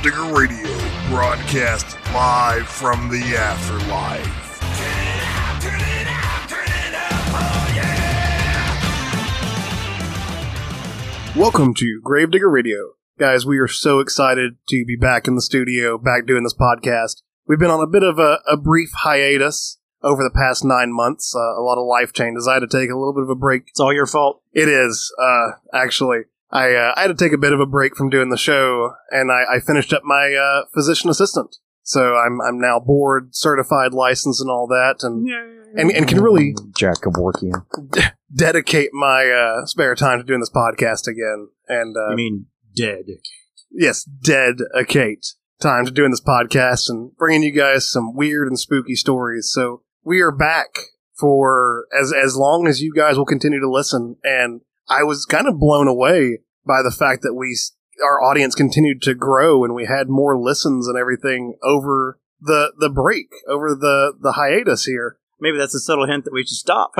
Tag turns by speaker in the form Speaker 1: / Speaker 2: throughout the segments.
Speaker 1: Gravedigger Radio, broadcast live from the afterlife.
Speaker 2: Welcome to Gravedigger Radio. Guys, we are so excited to be back in the studio, back doing this podcast. We've been on a bit of a, a brief hiatus over the past nine months. Uh, a lot of life changes. I had to take a little bit of a break.
Speaker 3: It's all your fault.
Speaker 2: It is, uh, actually. I, uh, I had to take a bit of a break from doing the show, and I, I finished up my uh, physician assistant. So I'm I'm now board certified, licensed, and all that, and and, and can really
Speaker 4: Jack of Kevorkian.
Speaker 2: dedicate my uh, spare time to doing this podcast again. And uh,
Speaker 3: I mean, dead.
Speaker 2: yes, dedicate time to doing this podcast and bringing you guys some weird and spooky stories. So we are back for as as long as you guys will continue to listen. And I was kind of blown away by the fact that we our audience continued to grow and we had more listens and everything over the the break over the the hiatus here.
Speaker 3: Maybe that's a subtle hint that we should stop.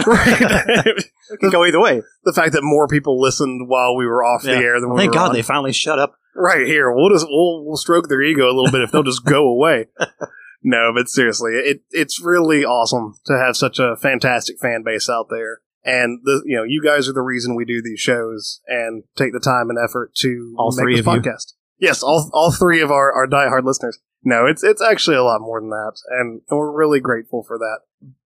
Speaker 3: It could go either way.
Speaker 2: the fact that more people listened while we were off
Speaker 3: Yeah.
Speaker 2: the air than we
Speaker 3: Thank God
Speaker 2: on.
Speaker 3: they finally shut up.
Speaker 2: right here. We'll just we'll we'll stroke their ego a little bit if they'll just go away. No, but seriously, it it's really awesome to have such a fantastic fan base out there. And the you know, you guys are the reason we do these shows and take the time and effort to
Speaker 3: All
Speaker 2: make this
Speaker 3: of you.
Speaker 2: podcast. Yes, all all three of our, our diehard listeners. No, it's it's actually a lot more than that, and, and we're really grateful for that.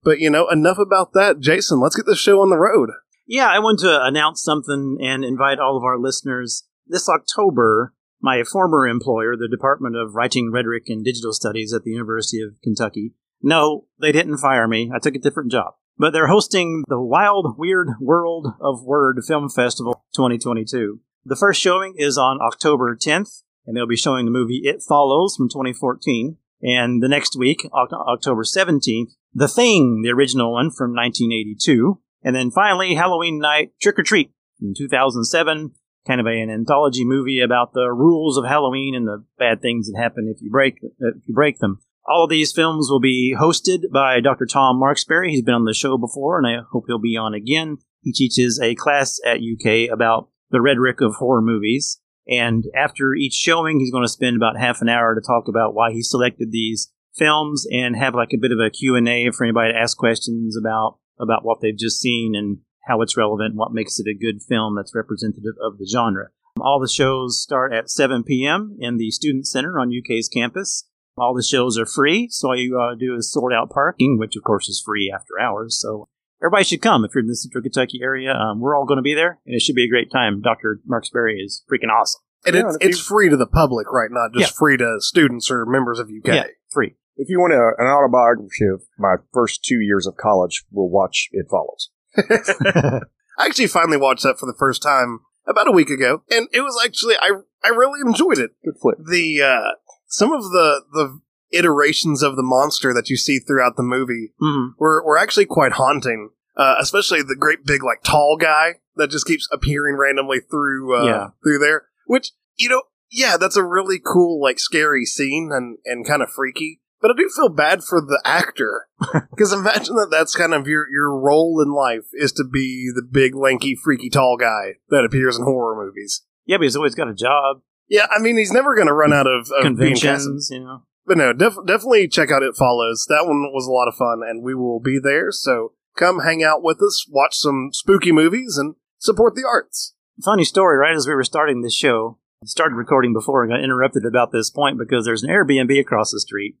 Speaker 2: But you know, enough about that, Jason. Let's get this show on the road.
Speaker 3: Yeah, I want to announce something and invite all of our listeners. This October, my former employer, the Department of Writing, Rhetoric, and Digital Studies at the University of Kentucky, no, they didn't fire me. I took a different job. But they're hosting the Wild Weird World of Word Film Festival 2022. The first showing is on October 10th, and they'll be showing the movie It Follows from 2014. And the next week, October 17th, The Thing, the original one from 1982. And then finally, Halloween Night Trick 'r Treat in 2007, kind of an anthology movie about the rules of Halloween and the bad things that happen if you break if you break them. All of these films will be hosted by Dr. Tom Marksberry. He's been on the show before, and I hope he'll be on again. He teaches a class at UK about the rhetoric of horror movies. And after each showing, he's going to spend about half an hour to talk about why he selected these films and have like a bit of a Q&A for anybody to ask questions about about what they've just seen and how it's relevant, what makes it a good film that's representative of the genre. All the shows start at 7 p.m. in the Student Center on UK's campus. All the shows are free, so all you gotta do is sort out parking, which of course is free after hours. So everybody should come if you're in the Central Kentucky area. Um, we're all going to be there, and it should be a great time. Dr. Marksberry is freaking awesome.
Speaker 2: And
Speaker 4: Yeah,
Speaker 2: it's,
Speaker 4: if
Speaker 2: it's free to the public, right? Not just
Speaker 3: Yeah.
Speaker 2: free to students or members of UK.
Speaker 3: Yeah, free.
Speaker 4: If you want a, an autobiography of my first two years of college, we'll watch It Follows.
Speaker 2: I actually finally watched that for the first time about a week ago, and it was actually I I really enjoyed it.
Speaker 4: Good flip.
Speaker 2: The uh, some of the the iterations of the monster that you see throughout the movie
Speaker 3: Mhm.
Speaker 2: were were actually quite haunting. Uh, especially the great big like tall guy that just keeps appearing randomly through uh,
Speaker 3: Yeah.
Speaker 2: through there. Which you know, yeah, that's a really cool like scary scene and and kind of freaky. But I do feel bad for the actor because imagine that that's kind of your your role in life is to be the big lanky freaky tall guy that appears in horror movies.
Speaker 3: Yeah, but he's always got a job,
Speaker 2: Yeah, I mean he's never going to run out of, of
Speaker 3: conventions, you know.
Speaker 2: But no, def- definitely check out It Follows. That one was a lot of fun, and we will be there. So come hang out with us, watch some spooky movies, and support the arts.
Speaker 3: Funny story, right as we were starting this show, started recording before and got interrupted about this point because there's an Airbnb across the street,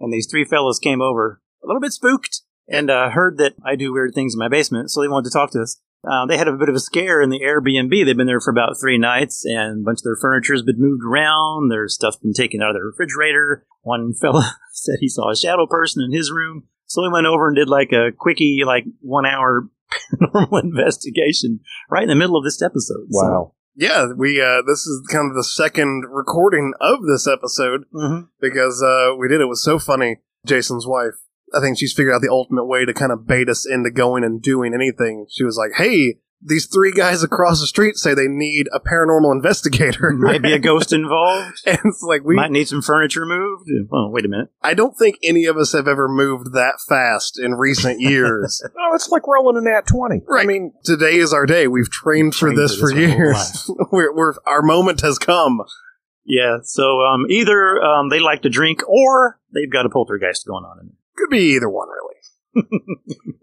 Speaker 3: and these three fellows came over, a little bit spooked, and uh, heard that I do weird things in my basement, so they wanted to talk to us. Uh, they had a bit of a scare in the Airbnb. They've been there for about three nights, and a bunch of their furniture has been moved around. Their stuff's been taken out of the refrigerator. One fella said he saw a shadow person in his room, so we went over and did like a quickie, like one hour paranormal investigation right in the middle of this episode. So-
Speaker 4: Wow.
Speaker 2: Yeah, we uh, this is kind of the second recording of this episode
Speaker 3: Mhm.
Speaker 2: because uh, we did it was so funny. Jason's wife, I think she's figured out the ultimate way to kind of bait us into going and doing anything. She was like, "Hey, these three guys across the street say they need a paranormal investigator.
Speaker 3: Might be a ghost involved.
Speaker 2: and it's like we
Speaker 3: Might need some furniture moved. Oh, wait a minute.
Speaker 2: I don't think any of us have ever moved that fast in recent years.
Speaker 4: Oh, it's like rolling a nat 20.
Speaker 2: Right.
Speaker 4: I mean,
Speaker 2: Today is our day. We've trained for
Speaker 3: Trained
Speaker 2: this
Speaker 3: for
Speaker 2: for,
Speaker 3: this our whole
Speaker 2: years. we're, we're our moment has come.
Speaker 3: Yeah, so um, either um, they like to drink or they've got a poltergeist going on in there.
Speaker 2: Could be either one, really.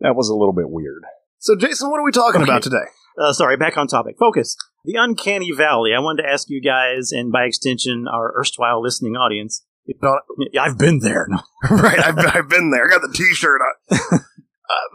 Speaker 4: That was a little bit weird.
Speaker 2: So, Jason, what are we talking
Speaker 3: Okay.
Speaker 2: about today?
Speaker 3: Uh, sorry, back on topic. Focus. The Uncanny Valley. I wanted to ask you guys, and by extension, our erstwhile listening audience.
Speaker 2: Don't-
Speaker 3: I've been there.
Speaker 2: Right, I've, I've been there. I got the T-shirt on. uh,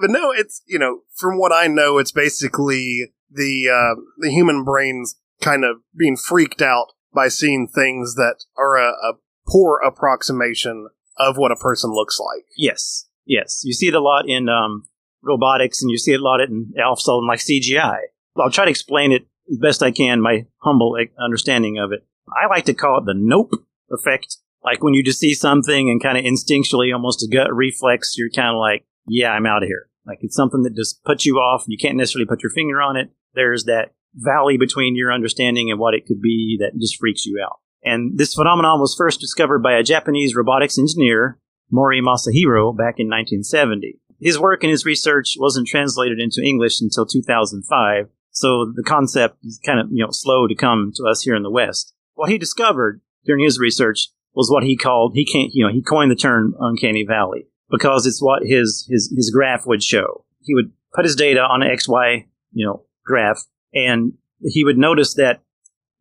Speaker 2: but no, it's you know, from what I know, it's basically the uh, the human brain's kind of being freaked out by seeing things that are a, a poor approximation of what a person looks like.
Speaker 3: Yes, yes. You see it a lot in um, robotics, and you see it a lot in also in like CGI. I'll try to explain it as best I can, my humble understanding of it. I like to call it the nope effect. Like when you just see something and kind of instinctually, almost a gut reflex, you're kind of like, yeah, I'm out of here. Like it's something that just puts you off. You can't necessarily put your finger on it. There's that valley between your understanding and what it could be that just freaks you out. And this phenomenon was first discovered by a Japanese robotics engineer, Mori Masahiro, back in 1970. His work and his research wasn't translated into English until 2005, so the concept is kind of you know slow to come to us here in the West. What he discovered during his research was what he called he can't you know he coined the term uncanny valley because it's what his his his graph would show. He would put his data on an XY you know graph, and he would notice that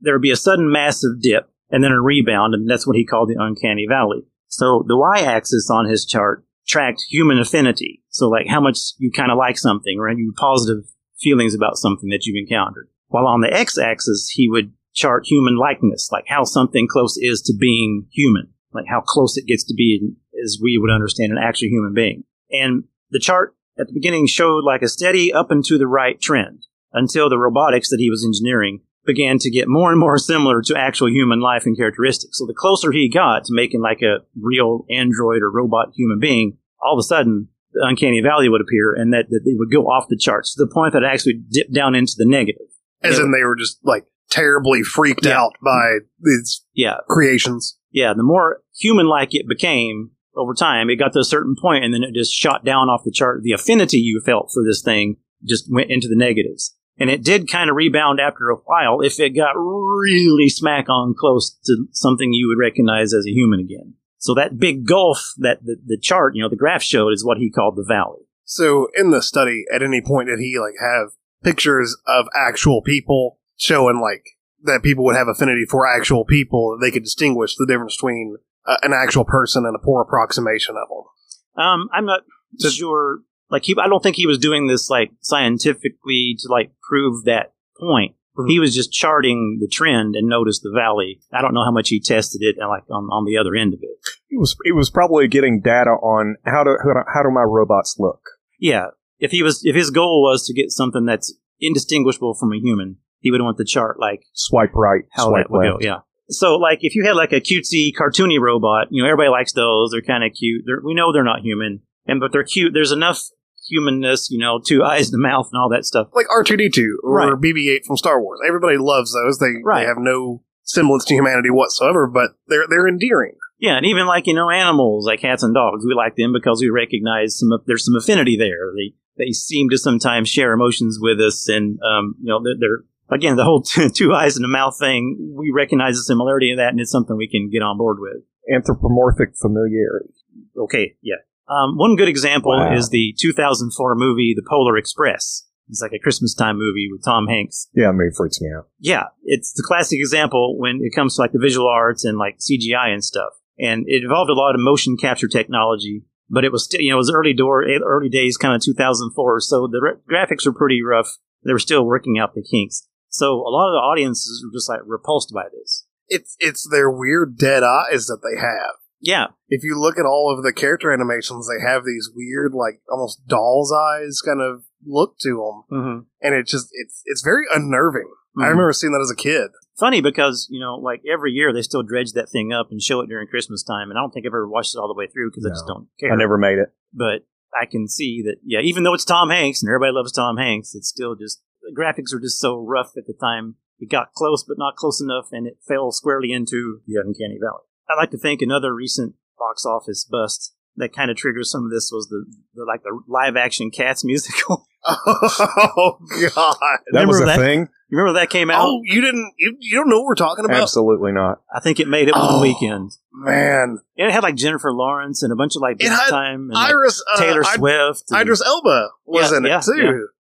Speaker 3: there would be a sudden massive dip and then a rebound, and that's what he called the uncanny valley. So the y-axis on his chart tracked human affinity. So like how much you kind of like something, or you positive feelings about something that you've encountered. While on the x-axis, he would chart human likeness, like how something close is to being human, like how close it gets to being as we would understand an actual human being. And the chart at the beginning showed like a steady up and to the right trend until the robotics that he was engineering began to get more and more similar to actual human life and characteristics. So the closer he got to making like a real android or robot human being, all of a sudden the uncanny valley would appear and that, that it would go off the charts to the point that it actually dipped down into the negative.
Speaker 2: As in, they were just like terribly freaked
Speaker 3: Yeah.
Speaker 2: out by these
Speaker 3: Yeah.
Speaker 2: creations.
Speaker 3: Yeah. The more human like it became over time, it got to a certain point and then it just shot down off the chart. The affinity you felt for this thing just went into the negatives. And it did kind of rebound after a while if it got really smack on close to something you would recognize as a human again. So that big gulf that the, the chart, you know, the graph showed is what he called the valley.
Speaker 2: So, in the study, at any point did he like have pictures of actual people showing like that people would have affinity for actual people that they could distinguish the difference between uh, an actual person and a poor approximation of them?
Speaker 3: Um, I'm not
Speaker 2: Just-
Speaker 3: sure. Like he, I don't think he was doing this like scientifically to like prove that point.
Speaker 2: Mhm.
Speaker 3: He was just charting the trend and noticed the valley. I don't know how much he tested it, uh, like on, on the other end of it.
Speaker 4: It was it was probably getting data on how do how do, how do my robots look.
Speaker 3: Yeah, if he was, if his goal was to get something that's indistinguishable from a human, he would want the chart like
Speaker 4: Swipe right,
Speaker 3: how
Speaker 4: swipe
Speaker 3: that would
Speaker 4: left.
Speaker 3: go. Yeah. So, like, if you had like a cutesy, cartoony robot, you know, everybody likes those. They're kind of cute. They're, we know they're not human, and but they're cute. There's enough humanness, you know, two eyes and a mouth and all that stuff.
Speaker 2: Like R2D2 or
Speaker 3: Right.
Speaker 2: BB-8 from Star Wars. Everybody loves those. They,
Speaker 3: Right.
Speaker 2: they have no semblance to humanity whatsoever, but they're they're endearing.
Speaker 3: Yeah, and even like you know, animals like cats and dogs, we like them because we recognize some. There's some affinity there. They they seem to sometimes share emotions with us, and um, you know, they're, they're again the whole two eyes and a mouth thing. We recognize the similarity in that, and it's something we can get on board with.
Speaker 4: Anthropomorphic familiarity.
Speaker 3: Okay, yeah. Um, one good example
Speaker 4: Wow.
Speaker 3: is the 2004 movie The Polar Express. It's like a Christmas time movie with Tom Hanks.
Speaker 4: Yeah, I mean, it freaks me out.
Speaker 3: Yeah, it's the classic example when it comes to like the visual arts and like CGI and stuff. And it involved a lot of motion capture technology, but it was still, you know, it was early door, early days, kind of 2004. So the re- graphics were pretty rough. They were still working out the kinks. So a lot of the audiences were just like repulsed by this.
Speaker 2: It's it's their weird dead eyes that they have.
Speaker 3: Yeah,
Speaker 2: If you look at all of the character animations, they have these weird, like almost doll's eyes kind of look to them,
Speaker 3: mm-hmm.
Speaker 2: and it just it's it's very unnerving. I
Speaker 3: Mhm.
Speaker 2: remember seeing that as a kid.
Speaker 3: funny because you know like every year they still dredge that thing up and show it during christmas time and i don't think i've ever watched it all the way through because i just don't care
Speaker 4: I never made it.
Speaker 3: but i can see that yeah even though it's tom hanks and everybody loves tom hanks it's still just the graphics are just so rough at the time it got close but not close enough and it fell squarely into the uncanny valley i like to think another recent box office bust that kind of triggers some of this was the, the like the live action cats musical
Speaker 2: Oh God!
Speaker 4: That was
Speaker 3: Remember
Speaker 4: a
Speaker 3: that?
Speaker 4: thing.
Speaker 3: You remember that came out?
Speaker 2: Oh, you didn't? You, you don't know what we're talking about?
Speaker 4: Absolutely not.
Speaker 3: I think it made it one
Speaker 2: Oh.
Speaker 3: weekend.
Speaker 2: Man,
Speaker 3: And it had like Jennifer Lawrence and a bunch of like
Speaker 2: It
Speaker 3: big
Speaker 2: had
Speaker 3: time and like,
Speaker 2: Iris uh,
Speaker 3: Taylor
Speaker 2: Id-
Speaker 3: Swift. and
Speaker 2: Idris Elba was
Speaker 3: Yeah,
Speaker 2: in it
Speaker 3: yeah,
Speaker 2: too.
Speaker 3: yeah.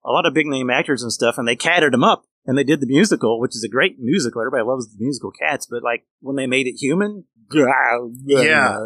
Speaker 3: a lot of big name actors and stuff, and they catted them up. And they did the musical, which is a great musical. Everybody loves the musical Cats, but like when they made it human,
Speaker 2: Yeah.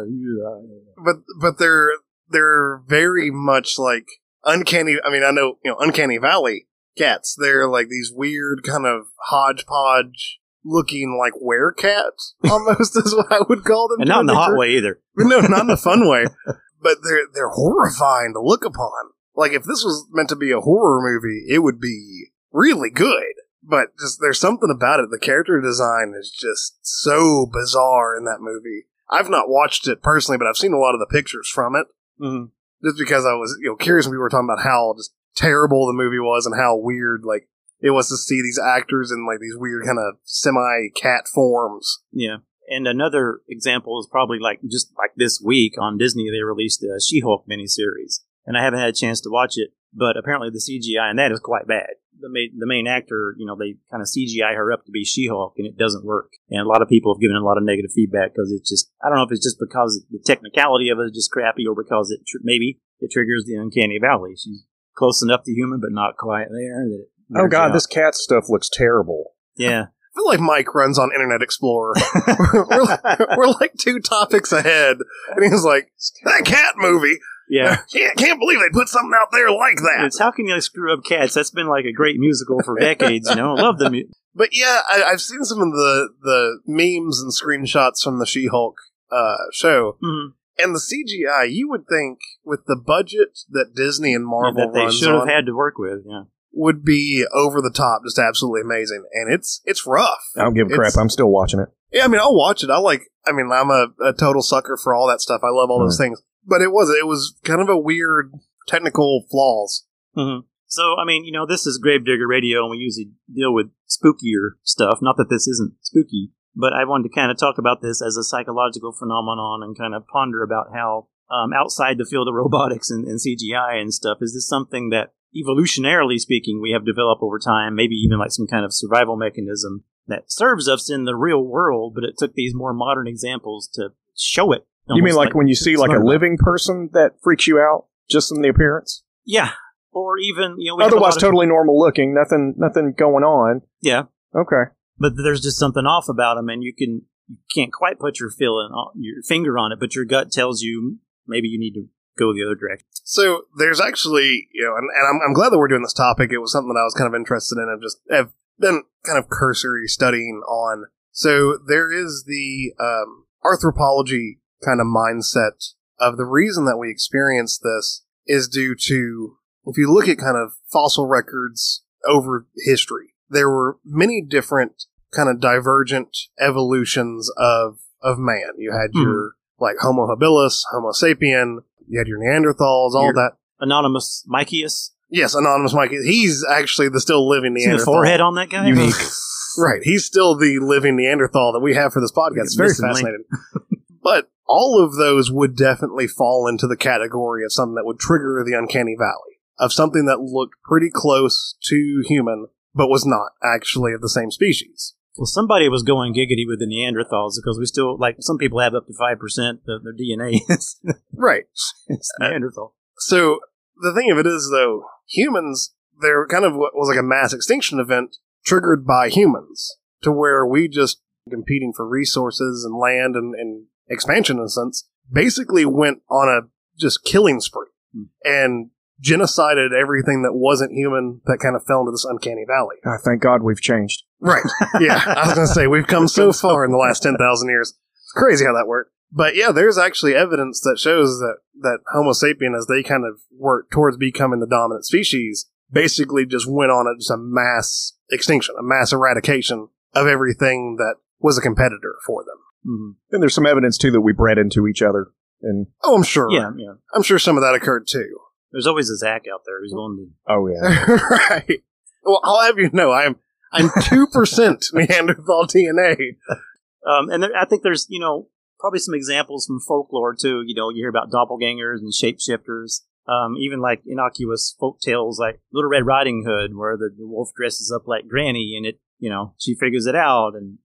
Speaker 2: But but they're they're very much like uncanny. I mean, I know you know uncanny valley cats. They're like these weird kind of hodgepodge looking like werecats almost is what I would call them.
Speaker 3: and not in the hot way either.
Speaker 2: No, not in the fun way. But they're they're horrifying to look upon. Like if this was meant to be a horror movie, it would be really good. But just there's something about it. The character design is just so bizarre in that movie. I've not watched it personally, but I've seen a lot of the pictures from it.
Speaker 3: Mhm.
Speaker 2: Just because I was you know curious when we were talking about how just terrible the movie was and how weird like it was to see these actors in like these weird kind of semi cat forms.
Speaker 3: Yeah. And another example is probably like just like this week on Disney, they released a She Hulk miniseries. And I haven't had a chance to watch it, but apparently the CGI in that is quite bad. The main, the main actor, you know, they kind of CGI her up to be She Hulk, and it doesn't work. And a lot of people have given a lot of negative feedback because it's just, I don't know if it's just because the technicality of it is just crappy or because it tr- maybe it triggers the uncanny valley. She's close enough to human, but not quite there. That
Speaker 4: Oh God,
Speaker 3: out.
Speaker 4: this cat stuff looks terrible.
Speaker 3: yeah.
Speaker 2: I feel like Mike runs on Internet Explorer. we're, like, we're like two topics ahead, and he's like, "That cat movie,
Speaker 3: yeah.
Speaker 2: can't, can't believe they put something out there like that."
Speaker 3: It's how can you screw up cats? That's been like a great musical for decades. You know, I love the mu-
Speaker 2: But yeah, I, I've seen some of the the memes and screenshots from the She-Hulk uh, show,
Speaker 3: Mhm.
Speaker 2: and the CGI. You would think with the budget that Disney and Marvel
Speaker 3: that they
Speaker 2: runs
Speaker 3: should have
Speaker 2: on
Speaker 3: had to work with. Yeah,
Speaker 2: would be over the top, just absolutely amazing. And it's it's rough.
Speaker 4: I don't give a crap. I'm still watching it.
Speaker 2: Yeah, I mean, I'll watch it. I like. I mean, I'm a, a total sucker for all that stuff. I love all those things. But it was it was kind of a weird technical flaws.
Speaker 3: hmm So I mean, you know, this is Gravedigger Radio, and we usually deal with spookier stuff. Not that this isn't spooky, but I wanted to kind of talk about this as a psychological phenomenon and kind of ponder about how um, outside the field of robotics and, and CGI and stuff, is this something that evolutionarily speaking we have developed over time? Maybe even like some kind of survival mechanism that serves us in the real world, but it took these more modern examples to show it.
Speaker 4: You mean
Speaker 3: Almost
Speaker 4: like, when you see like
Speaker 3: smart
Speaker 4: a
Speaker 3: about.
Speaker 4: living person that freaks you out just in the appearance?
Speaker 3: Yeah. Or even, you know, we
Speaker 4: Otherwise,
Speaker 3: lot of-
Speaker 4: totally normal looking. Nothing, nothing going on.
Speaker 3: Yeah.
Speaker 4: Okay.
Speaker 3: but there's just something off about them, and you can you can't quite put your feeling on, your finger on it, but your gut tells you maybe you need to go the other direction.
Speaker 2: So there's actually, you know, and, and I'm, I'm glad that we're doing this topic. It was something that I was kind of interested in. I've just have been kind of cursory studying on. So there is the um, anthropology kind of mindset of the reason that we experience this is due to if you look at kind of fossil records over history, there were many different kind of divergent evolutions of of man. You had
Speaker 3: Mhm.
Speaker 2: your like Homo habilis, Homo sapien, you had your Neanderthals, all
Speaker 3: Your-
Speaker 2: that.
Speaker 3: Anonymous Miceus.
Speaker 2: Yes, anonymous Mike. He's actually the still living
Speaker 3: See the
Speaker 2: Neanderthal.
Speaker 3: forehead on that guy?
Speaker 4: Unique.
Speaker 2: Right. He's still the living Neanderthal that we have for this podcast. It's very fascinating. but all of those would definitely fall into the category of something that would trigger the uncanny valley of something that looked pretty close to human, but was not actually of the same species.
Speaker 3: Well, somebody was going giggity with the Neanderthals because we still, like, some people have up to 5% of their DNA is
Speaker 2: Right.
Speaker 3: is uh, Neanderthal.
Speaker 2: So the thing of it is, though, humans, they're kind of what was like a mass extinction event triggered by humans to where we just competing for resources and land and, and expansion in a sense basically went on a just killing spree
Speaker 3: Hmm.
Speaker 2: and genocided everything that wasn't human that kind of fell into this uncanny valley.
Speaker 4: I thank God we've changed.
Speaker 2: Right. Yeah. I was going to say, we've come so far in the last 10,000 years. It's crazy how that worked. But yeah, there's actually evidence that shows that, that Homo sapien, as they kind of worked towards becoming the dominant species, basically just went on a, just a mass extinction, a mass eradication of everything that was a competitor for them.
Speaker 3: Mhm.
Speaker 4: And there's some evidence too that we bred into each other. And
Speaker 2: Oh, I'm sure.
Speaker 3: Yeah, yeah.
Speaker 2: I'm sure some of that occurred too.
Speaker 3: There's always a Zach out there who's willing to
Speaker 4: oh yeah,
Speaker 2: right. Well, I'll have you know, I'm, I'm 2% Neanderthal DNA.
Speaker 3: Um, and there, I think there's, you know, probably some examples from folklore too. You know, you hear about doppelgangers and shapeshifters. um, even like innocuous folk tales like Little Red Riding Hood, where the, the wolf dresses up like Granny and it, you know, she figures it out, and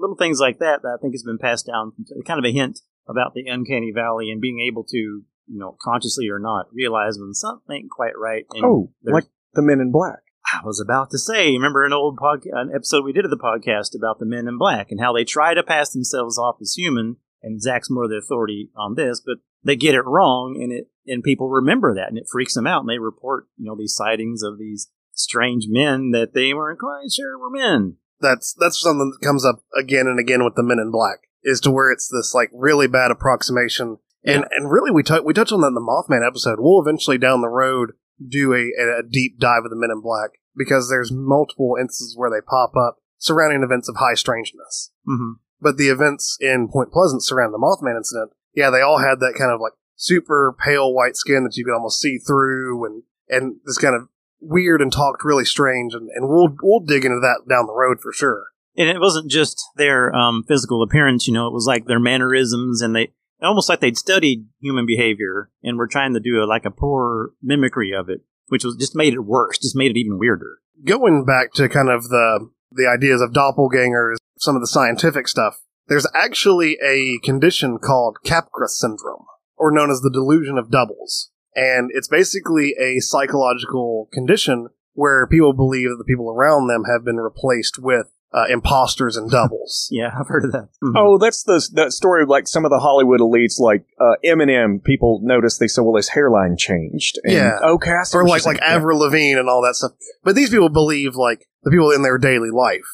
Speaker 3: little things like that that I think has been passed down. Kind of a hint about the uncanny valley and being able to, you know, consciously or not, realize when something ain't quite right. And
Speaker 4: Oh, like the Men in Black.
Speaker 3: I was about to say, remember an old podcast, an episode we did of the podcast about the men in black and how they try to pass themselves off as human, and Zach's more the authority on this, but they get it wrong, and it and people remember that, and it freaks them out, and they report, you know, these sightings of these strange men that they weren't quite sure were men.
Speaker 2: That's that's something that comes up again and again with the Men in Black. Is to where it's this like really bad approximation, and and really we touch we touch on that in the Mothman episode. We'll eventually down the road do a, a deep dive of the Men in Black because there's multiple instances where they pop up surrounding events of high strangeness.
Speaker 3: Mm-hmm.
Speaker 2: But the events in Point Pleasant surrounding the Mothman incident, yeah, they all had that kind of like super pale white skin that you could almost see through, and and this kind of weird and talked really strange, and, and we'll we'll dig into that down the road for sure.
Speaker 3: And it wasn't just their um, physical appearance, you know, it was like their mannerisms and they almost like they'd studied human behavior and were trying to do a, like a poor mimicry of it, which was just made it worse, just made it even weirder.
Speaker 2: Going back to kind of the the ideas of doppelgangers, some of the scientific stuff. There's actually a condition called Capgras syndrome, or known as the delusion of doubles, and it's basically a psychological condition where people believe that the people around them have been replaced with uh, imposters and doubles.
Speaker 3: Yeah, I've heard of that. Mhm.
Speaker 4: Oh, that's the that story of like some of the Hollywood elites, like uh, Eminem. People noticed they said, "Well, his hairline changed." And,
Speaker 2: Yeah.
Speaker 4: Okay. I see
Speaker 2: or
Speaker 4: what
Speaker 2: like like
Speaker 4: saying.
Speaker 2: Avril Lavigne and all that stuff. But these people believe like the people in their daily life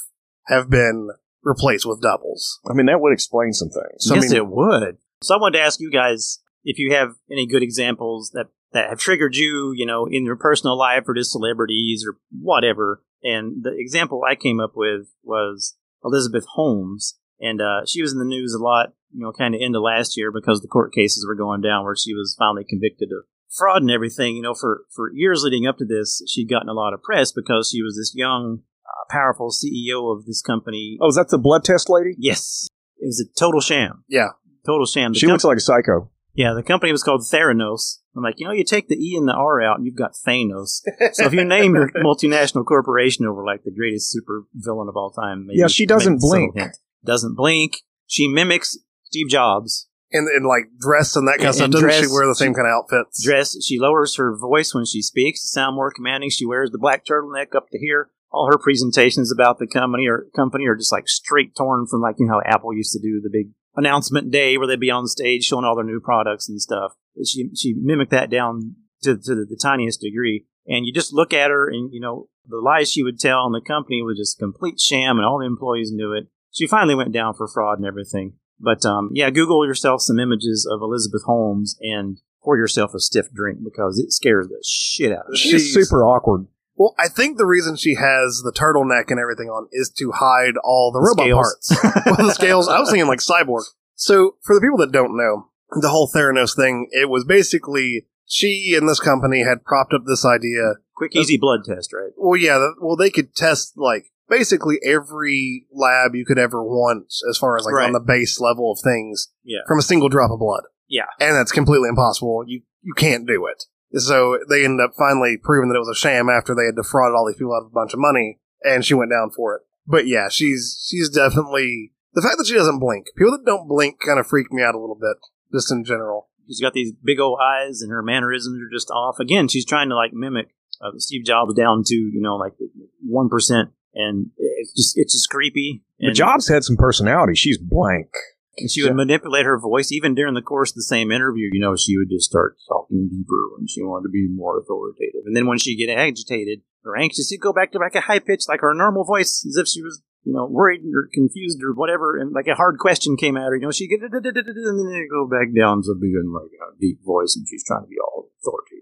Speaker 2: have been replaced with doubles.
Speaker 4: I mean, that would explain some things.
Speaker 2: So, I
Speaker 3: yes,
Speaker 2: mean-
Speaker 3: it would. So I wanted to ask you guys if you have any good examples that, that have triggered you, you know, in your personal life or just celebrities or whatever. And the example I came up with was Elizabeth Holmes. And uh, she was in the news a lot, you know, kind of into last year because the court cases were going down where she was finally convicted of fraud and everything. You know, for, for years leading up to this, she'd gotten a lot of press because she was this young, uh, powerful CEO of this company.
Speaker 4: Oh, is that the blood test lady?
Speaker 3: Yes. It was a total sham.
Speaker 2: Yeah.
Speaker 3: Total sham. The
Speaker 4: She
Speaker 3: com-
Speaker 4: looks like a psycho.
Speaker 3: Yeah, the company was called Theranos. I'm like, you know, you take the E and the R out and you've got Thanos. so if you name your multinational corporation over like the greatest super villain of all time, maybe
Speaker 4: Yeah, she doesn't blink.
Speaker 3: Doesn't blink. She mimics Steve Jobs.
Speaker 2: And, and like dress and that kind of stuff.
Speaker 3: and
Speaker 2: Doesn't she wear the same
Speaker 3: she-
Speaker 2: kind of outfits?
Speaker 3: Dress. She lowers her voice when she speaks to sound more commanding. She wears the black turtleneck up to here. All her presentations about the company or company are just like straight torn from like you know how Apple used to do the big announcement day where they'd be on stage showing all their new products and stuff. She she mimicked that down to to the, the tiniest degree. And you just look at her, and you know the lies she would tell, and the company was just complete sham, and all the employees knew it. She finally went down for fraud and everything. But um, yeah, Google yourself some images of Elizabeth Holmes and pour yourself a stiff drink because it scares the shit out of you.
Speaker 4: She's
Speaker 2: She's-
Speaker 4: super awkward.
Speaker 2: Well, I think the reason she has the turtleneck and everything on is to hide all the,
Speaker 3: The
Speaker 2: robot
Speaker 3: scales.
Speaker 2: parts. well, the scales. I was thinking like cyborg. So, for the people that don't know, the whole Theranos thing, it was basically she and this company had propped up this idea.
Speaker 3: Quick, easy blood test, right?
Speaker 2: Well, yeah, the- well, they could test like basically every lab you could ever want as far as like
Speaker 3: Right.
Speaker 2: on the base level of things
Speaker 3: Yeah.
Speaker 2: from a single drop of blood.
Speaker 3: Yeah.
Speaker 2: And that's completely impossible. You you can't do it. So they ended up finally proving that it was a sham after they had defrauded all these people out of a bunch of money, and she went down for it. But yeah, she's she's definitely the fact that she doesn't blink. People that don't blink kind of freak me out a little bit, just in general.
Speaker 3: She's got these big old eyes, and her mannerisms are just off. Again, she's trying to like mimic uh, Steve Jobs down to you know like one percent, and it's just it's just creepy.
Speaker 4: But Jobs had some personality. She's blank.
Speaker 3: And she would manipulate her voice even during the course of the same interview. You know, she would just start talking deeper when she wanted to be more authoritative, and then when she get agitated or anxious, she'd go back to like a high pitch, like her normal voice, as if she was you know worried or confused or whatever, and like a hard question came at her. You know, she get and then go back down to being like a deep voice, and she's trying to be all authoritative and it's just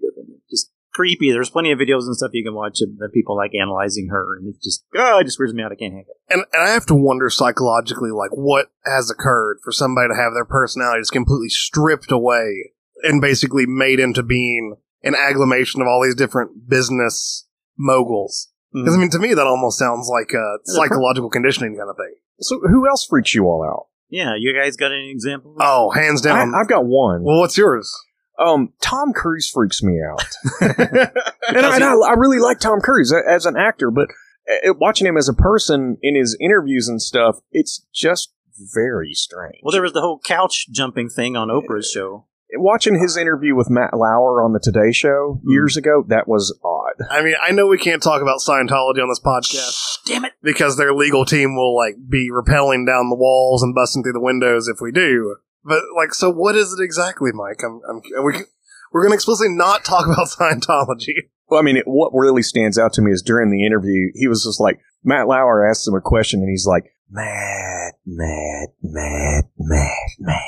Speaker 3: creepy. There's plenty of videos and stuff you can watch of the people like analyzing her, and it just oh, it just weirds me out. I can't handle it.
Speaker 2: And and I have to wonder psychologically, like what has occurred for somebody to have their personality just completely stripped away and basically made into being an agglomeration of all these different business moguls. Because I mm-hmm. mean, to me, that almost sounds like a
Speaker 3: That's a per-
Speaker 2: psychological conditioning kind of thing.
Speaker 4: So who else freaks you all out?
Speaker 3: Yeah, you guys got any examples?
Speaker 2: Oh, hands down.
Speaker 4: I, I've got one.
Speaker 2: well, what's yours?
Speaker 4: Um, Tom Cruise freaks me out, and, I, and I, I really like Tom Cruise as an actor, but uh, watching him as a person in his interviews and stuff, it's just very strange.
Speaker 3: Well, there was the whole couch jumping thing on Oprah's show.
Speaker 4: watching his interview with Matt Lauer on the Today Show years ago, that was odd.
Speaker 2: I mean, I know we can't talk about Scientology on this podcast
Speaker 3: Damn it!
Speaker 2: because their legal team will like be rappelling down the walls and busting through the windows if we do. But like, so what is it exactly, Mike? I'm, I'm we we're going to explicitly not talk about Scientology.
Speaker 4: Well, I mean, it, what really stands out to me is during the interview, he was just like, Matt Lauer asked him a question and he's like, Matt, Matt, Matt, Matt, Matt,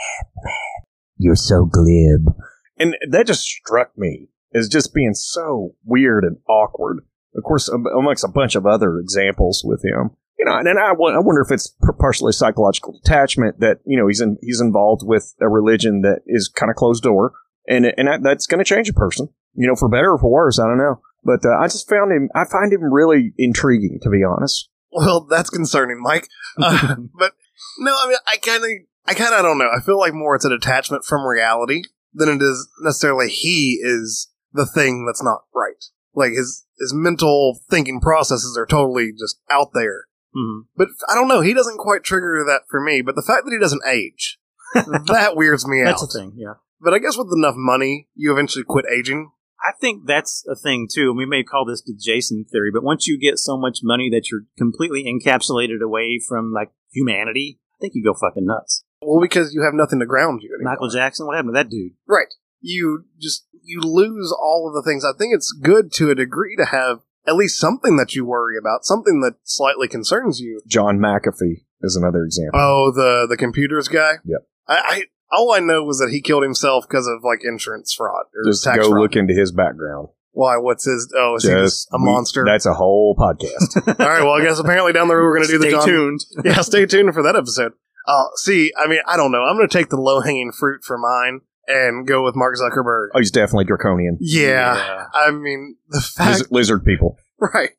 Speaker 4: Matt, you're so glib. And that just struck me as just being so weird and awkward. Of course, um, amongst a bunch of other examples with him. You know, and, and I, I wonder if it's partially psychological detachment that, you know, he's in, he's involved with a religion that is kind of closed door. And, and that, that's going to change a person, you know, for better or for worse. I don't know. But uh, I just found him, I find him really intriguing, to be honest.
Speaker 2: Well, that's concerning, Mike. Uh, but no, I mean, I kind of, I kind of don't know. I feel like more it's a detachment from reality than it is necessarily he is the thing that's not right. Like his his mental thinking processes are totally just out there.
Speaker 3: Mhm.
Speaker 2: But I don't know. He doesn't quite trigger that for me. But the fact that he doesn't age, that weirds me out.
Speaker 3: That's a thing. Yeah.
Speaker 2: But I guess with enough money, you eventually quit aging.
Speaker 3: I think that's a thing too. We may call this the Jason theory, but once you get so much money that you're completely encapsulated away from like humanity, I think you go fucking nuts.
Speaker 2: Well, because you have nothing to ground you anymore.
Speaker 3: Michael Jackson, what happened to that dude?
Speaker 2: Right. You just you lose all of the things. I think it's good to a degree to have at least something that you worry about, something that slightly concerns you.
Speaker 4: John McAfee is another example.
Speaker 2: Oh, the the computers guy.
Speaker 4: Yep.
Speaker 2: I, I all I know was that he killed himself because of like insurance fraud or
Speaker 4: Just
Speaker 2: tax
Speaker 4: go
Speaker 2: fraud.
Speaker 4: look into his background.
Speaker 2: Why? What's his? Oh, is he just a
Speaker 4: we-
Speaker 2: monster?
Speaker 4: That's a whole podcast.
Speaker 2: all right. Well, I guess apparently down the road we're going to do the
Speaker 3: Stay
Speaker 2: John.
Speaker 3: tuned.
Speaker 2: Yeah, stay tuned for that episode. Uh, see, I mean, I don't know. I'm going to take the low hanging fruit for mine and go with Mark Zuckerberg.
Speaker 4: oh, he's definitely draconian.
Speaker 2: Yeah. I mean, the fact,
Speaker 4: Liz- lizard people.
Speaker 2: right?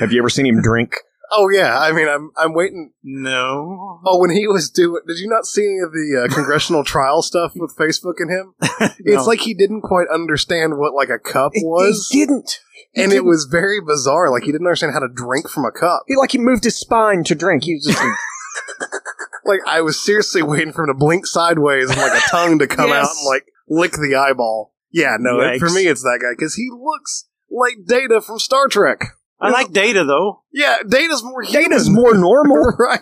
Speaker 4: Have you ever seen him drink?
Speaker 2: Oh yeah, I mean, I'm I'm waiting.
Speaker 3: No.
Speaker 2: Oh, when he was doing, did you not see any of the uh, congressional trial stuff with Facebook and him?
Speaker 3: No.
Speaker 2: It's like he didn't quite understand what like a cup was,
Speaker 4: He didn't. He
Speaker 2: and it
Speaker 4: didn't.
Speaker 2: was very bizarre. Like he didn't understand how to drink from a cup.
Speaker 4: He like he moved his spine to drink. He was just
Speaker 2: Like I was seriously waiting for him to blink sideways and like a tongue to come out and like lick the eyeball. Yeah, no, it- for me it's that guy because he looks like Data from Star Trek.
Speaker 3: I like Data though.
Speaker 2: Yeah, Data's more human.
Speaker 4: Data's more normal.
Speaker 2: right.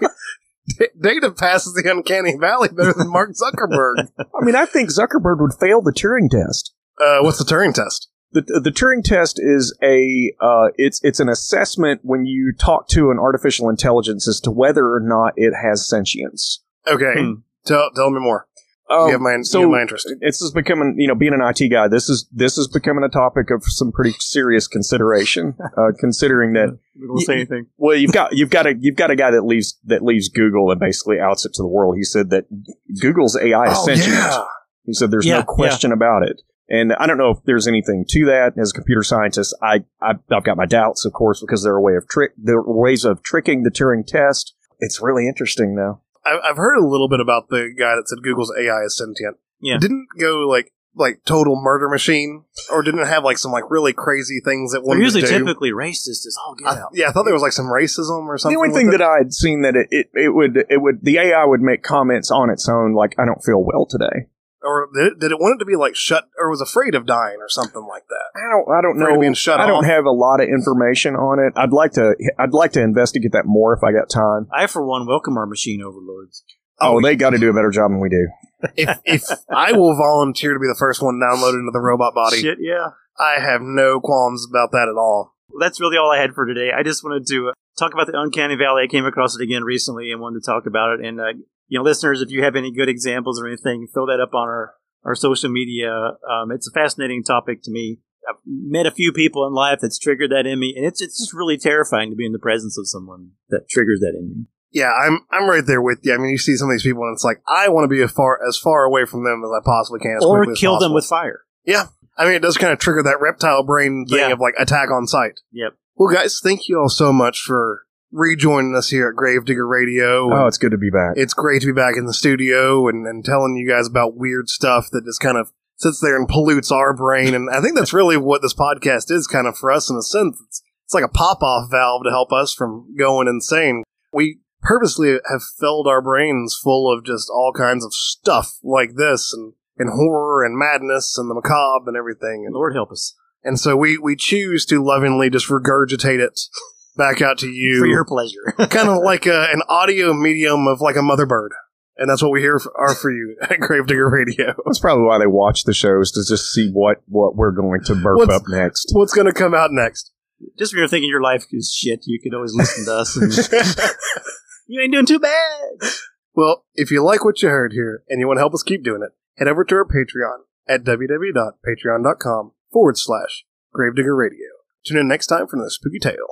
Speaker 2: D- Data passes the uncanny valley better than Mark Zuckerberg.
Speaker 4: I mean, I think Zuckerberg would fail the Turing test.
Speaker 2: Uh, what's the Turing test?
Speaker 4: The, the Turing test is a uh, it's it's an assessment when you talk to an artificial intelligence as to whether or not it has sentience.
Speaker 2: Okay,
Speaker 3: Hmm.
Speaker 2: tell tell me more.
Speaker 4: Um,
Speaker 2: you have my,
Speaker 4: so
Speaker 2: you have my interest.
Speaker 4: this is becoming you know being an IT guy. This is this is becoming a topic of some pretty serious consideration. Uh, considering that
Speaker 3: We won't say anything.
Speaker 4: well you've got you've got a you've got a guy that leaves that leaves Google and basically outs it to the world. He said that Google's AI is
Speaker 2: Oh
Speaker 4: sentient.
Speaker 2: yeah,
Speaker 4: He said there's
Speaker 3: Yeah,
Speaker 4: no question about it. And I don't know if there's anything to that. As a computer scientist, I, I I've got my doubts, of course, because there are a way of trick there are ways of tricking the Turing test. It's really interesting, though.
Speaker 2: I, I've heard a little bit about the guy that said Google's AI is sentient.
Speaker 3: Yeah.
Speaker 2: didn't go like like total murder machine, or didn't have like some like really crazy things that
Speaker 3: They're usually
Speaker 2: to do?
Speaker 3: typically racist Is all get
Speaker 2: I,
Speaker 3: out.
Speaker 2: yeah, I thought there was like some racism or something.
Speaker 4: the only
Speaker 2: with
Speaker 4: thing
Speaker 2: it.
Speaker 4: that I had seen that it, it, it would it would the AI would make comments on its own, like I don't feel well today.
Speaker 2: Or did it, did it want it to be like shut or was afraid of dying or something like that?
Speaker 4: I don't I don't
Speaker 2: Afraid of
Speaker 4: know.
Speaker 2: being shut
Speaker 4: I don't have a lot of information on it. I'd like to I'd like to investigate that more if I got time.
Speaker 3: I, for one, welcome our machine overlords.
Speaker 4: Oh, they got to do a better job than we do.
Speaker 2: if if I will volunteer to be the first one downloaded into the robot body,
Speaker 3: Shit, yeah.
Speaker 2: I have no qualms about that at all.
Speaker 3: Well, that's really all I had for today. I just wanted to uh, talk about the Uncanny Valley. I came across it again recently and wanted to talk about it. And, uh, you know, listeners, if you have any good examples or anything, throw that up on our, our social media. Um, it's a fascinating topic to me. I've met a few people in life that's triggered that in me, and it's it's just really terrifying to be in the presence of someone that triggers that in you.
Speaker 2: Yeah, I'm I'm right there with you. I mean, you see some of these people, and it's like I want to be as far as far away from them as I possibly can,
Speaker 3: Or kill them with fire.
Speaker 2: Yeah, I mean, it does kind of trigger that reptile brain thing
Speaker 3: Yeah.
Speaker 2: of like attack on sight.
Speaker 3: Yep.
Speaker 2: Well, guys, thank you all so much for rejoining us here at Gravedigger Radio.
Speaker 4: Oh, it's good to be back.
Speaker 2: it's great to be back in the studio and, and telling you guys about weird stuff that just kind of sits there and pollutes our brain. And I think that's really what this podcast is kind of for us in a sense. It's, it's like a pop off valve to help us from going insane. We purposely have filled our brains full of just all kinds of stuff like this and, and horror and madness and the macabre and everything. And,
Speaker 3: Lord help us
Speaker 2: and so we, we choose to lovingly just regurgitate it back out to you.
Speaker 3: for your pleasure.
Speaker 2: kind of like a, an audio medium of like a mother bird. And that's what we hear for, are for you at Gravedigger Radio.
Speaker 4: That's probably why they watch the shows to just see what what we're going to burp
Speaker 2: What's-
Speaker 4: up next.
Speaker 2: What's going to come out next?
Speaker 3: Just when you're thinking your life is shit, you can always listen to us. And you ain't doing too bad.
Speaker 2: well, if you like what you heard here and you want to help us keep doing it, head over to our Patreon at www.patreon.com forward slash Gravedigger Radio. Tune in next time for another spooky tale.